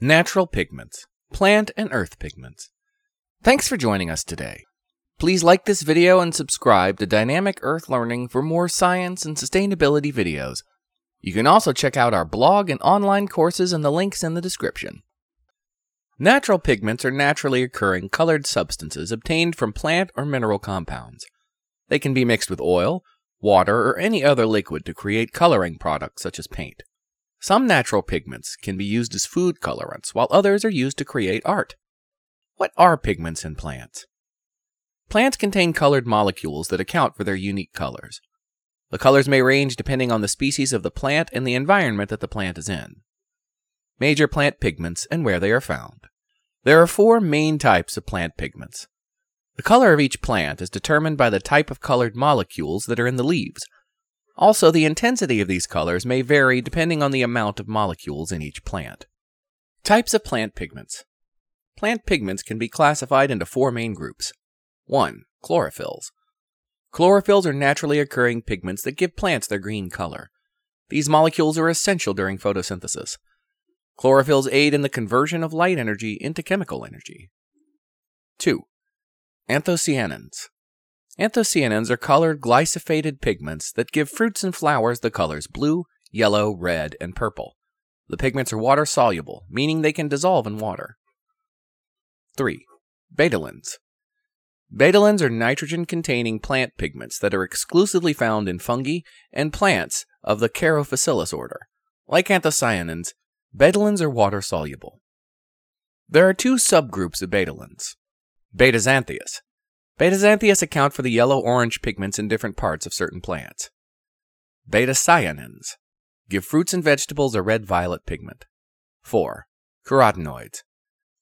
Natural pigments, plant and earth pigments. Thanks for joining us today. Please like this video and subscribe to Dynamic Earth Learning for more science and sustainability videos. You can also check out our blog and online courses in the links in the description. Natural pigments are naturally occurring colored substances obtained from plant or mineral compounds. They can be mixed with oil, water, or any other liquid to create coloring products such as paint. Some natural pigments can be used as food colorants, while others are used to create art. What are pigments in plants? Plants contain colored molecules that account for their unique colors. The colors may range depending on the species of the plant and the environment that the plant is in. Major plant pigments and where they are found. There are four main types of plant pigments. The color of each plant is determined by the type of colored molecules that are in the leaves, also, the intensity of these colors may vary depending on the amount of molecules in each plant. Types of plant pigments. Plant pigments can be classified into four main groups. 1. Chlorophylls. Chlorophylls are naturally occurring pigments that give plants their green color. These molecules are essential during photosynthesis. Chlorophylls aid in the conversion of light energy into chemical energy. 2. Anthocyanins. Anthocyanins are colored glycosylated pigments that give fruits and flowers the colors blue, yellow, red, and purple. The pigments are water soluble, meaning they can dissolve in water. 3. Betalains. Betalains are nitrogen containing plant pigments that are exclusively found in fungi and plants of the Caryophyllales order. Like anthocyanins, betalains are water soluble. There are two subgroups of betalins. betalains Betaxanthins, Betaxanthins account for the yellow-orange pigments in different parts of certain plants. Betacyanins give fruits and vegetables a red-violet pigment. 4. Carotenoids.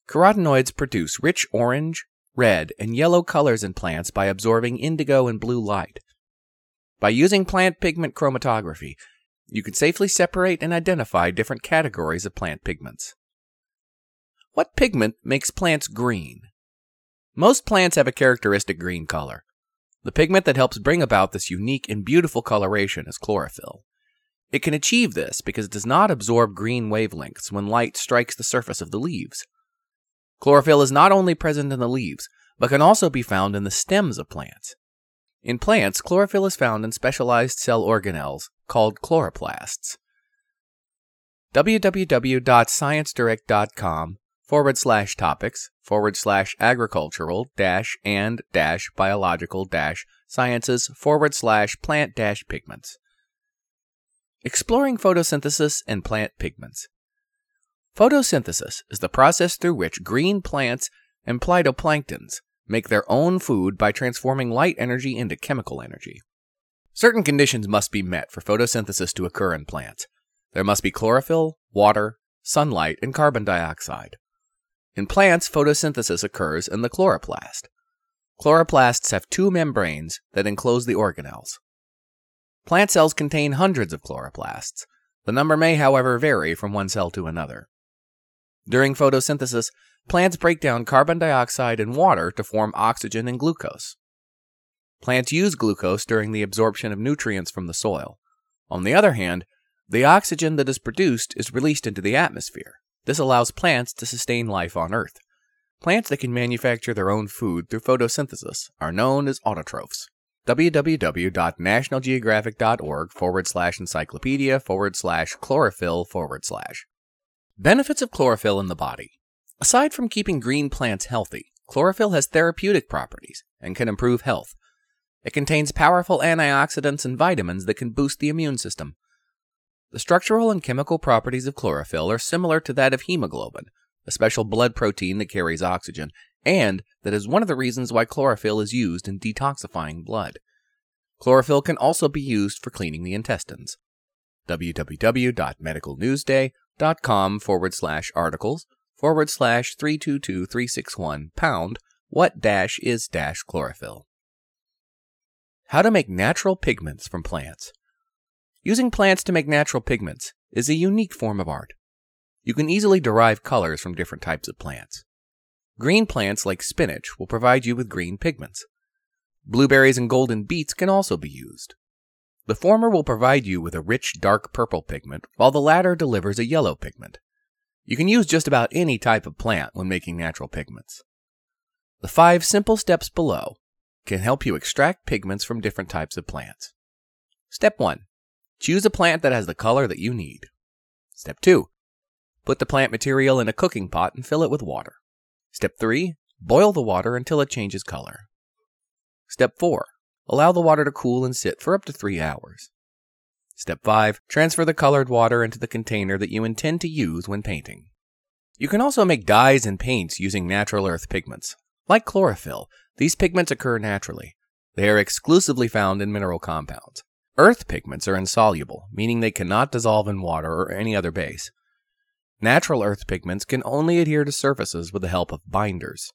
Carotenoids produce rich orange, red, and yellow colors in plants by absorbing indigo and blue light. By using plant pigment chromatography, you can safely separate and identify different categories of plant pigments. What pigment makes plants green? Most plants have a characteristic green color. The pigment that helps bring about this unique and beautiful coloration is chlorophyll. It can achieve this because it does not absorb green wavelengths when light strikes the surface of the leaves. Chlorophyll is not only present in the leaves, but can also be found in the stems of plants. In plants, chlorophyll is found in specialized cell organelles called chloroplasts. www.sciencedirect.com forward slash topics forward slash agricultural dash and dash biological dash sciences forward slash plant dash pigments. Exploring photosynthesis and plant pigments. Photosynthesis is the process through which green plants and phytoplanktons make their own food by transforming light energy into chemical energy. Certain conditions must be met for photosynthesis to occur in plants. There must be chlorophyll, water, sunlight, and carbon dioxide. In plants, photosynthesis occurs in the chloroplast. Chloroplasts have two membranes that enclose the organelles. Plant cells contain hundreds of chloroplasts. The number may, however, vary from one cell to another. During photosynthesis, plants break down carbon dioxide and water to form oxygen and glucose. Plants use glucose during the absorption of nutrients from the soil. On the other hand, the oxygen that is produced is released into the atmosphere. This allows plants to sustain life on Earth. Plants that can manufacture their own food through photosynthesis are known as autotrophs. www.nationalgeographic.org forward slash encyclopedia forward slash chlorophyll forward slash. Benefits of chlorophyll in the body. Aside from keeping green plants healthy, chlorophyll has therapeutic properties and can improve health. It contains powerful antioxidants and vitamins that can boost the immune system. The structural and chemical properties of chlorophyll are similar to that of hemoglobin, a special blood protein that carries oxygen, and that is one of the reasons why chlorophyll is used in detoxifying blood. Chlorophyll can also be used for cleaning the intestines. www.medicalnewsday.com forward slash articles forward slash 322361 pound what dash is dash chlorophyll. How to make natural pigments from plants. Using plants to make natural pigments is a unique form of art. You can easily derive colors from different types of plants. Green plants like spinach will provide you with green pigments. Blueberries and golden beets can also be used. The former will provide you with a rich dark purple pigment, while the latter delivers a yellow pigment. You can use just about any type of plant when making natural pigments. The five simple steps below can help you extract pigments from different types of plants. Step 1. Choose a plant that has the color that you need. Step 2. Put the plant material in a cooking pot and fill it with water. Step 3. Boil the water until it changes color. Step 4. Allow the water to cool and sit for up to 3 hours. Step 5. Transfer the colored water into the container that you intend to use when painting. You can also make dyes and paints using natural earth pigments. Like chlorophyll, these pigments occur naturally. They are exclusively found in mineral compounds. Earth pigments are insoluble, meaning they cannot dissolve in water or any other base. Natural earth pigments can only adhere to surfaces with the help of binders.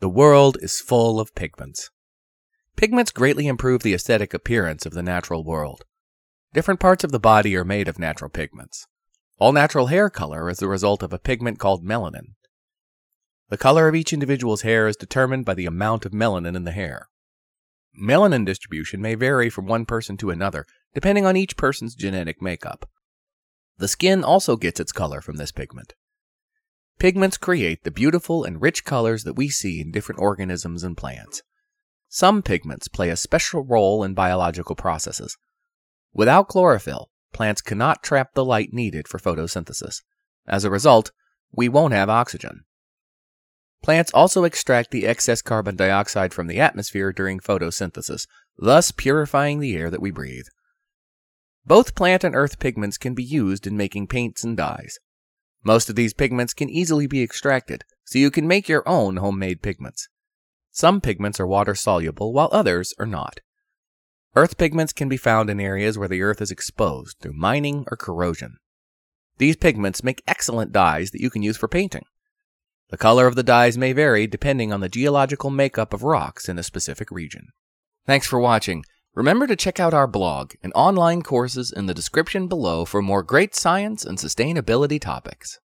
The world is full of pigments. Pigments greatly improve the aesthetic appearance of the natural world. Different parts of the body are made of natural pigments. All natural hair color is the result of a pigment called melanin. The color of each individual's hair is determined by the amount of melanin in the hair. Melanin distribution may vary from one person to another, depending on each person's genetic makeup. The skin also gets its color from this pigment. Pigments create the beautiful and rich colors that we see in different organisms and plants. Some pigments play a special role in biological processes. Without chlorophyll, plants cannot trap the light needed for photosynthesis. As a result, we won't have oxygen. Plants also extract the excess carbon dioxide from the atmosphere during photosynthesis, thus purifying the air that we breathe. Both plant and earth pigments can be used in making paints and dyes. Most of these pigments can easily be extracted, so you can make your own homemade pigments. Some pigments are water soluble, while others are not. Earth pigments can be found in areas where the earth is exposed through mining or corrosion. These pigments make excellent dyes that you can use for painting. The color of the dyes may vary depending on the geological makeup of rocks in a specific region. Thanks for watching. Remember to check out our blog and online courses in the description below for more great science and sustainability topics.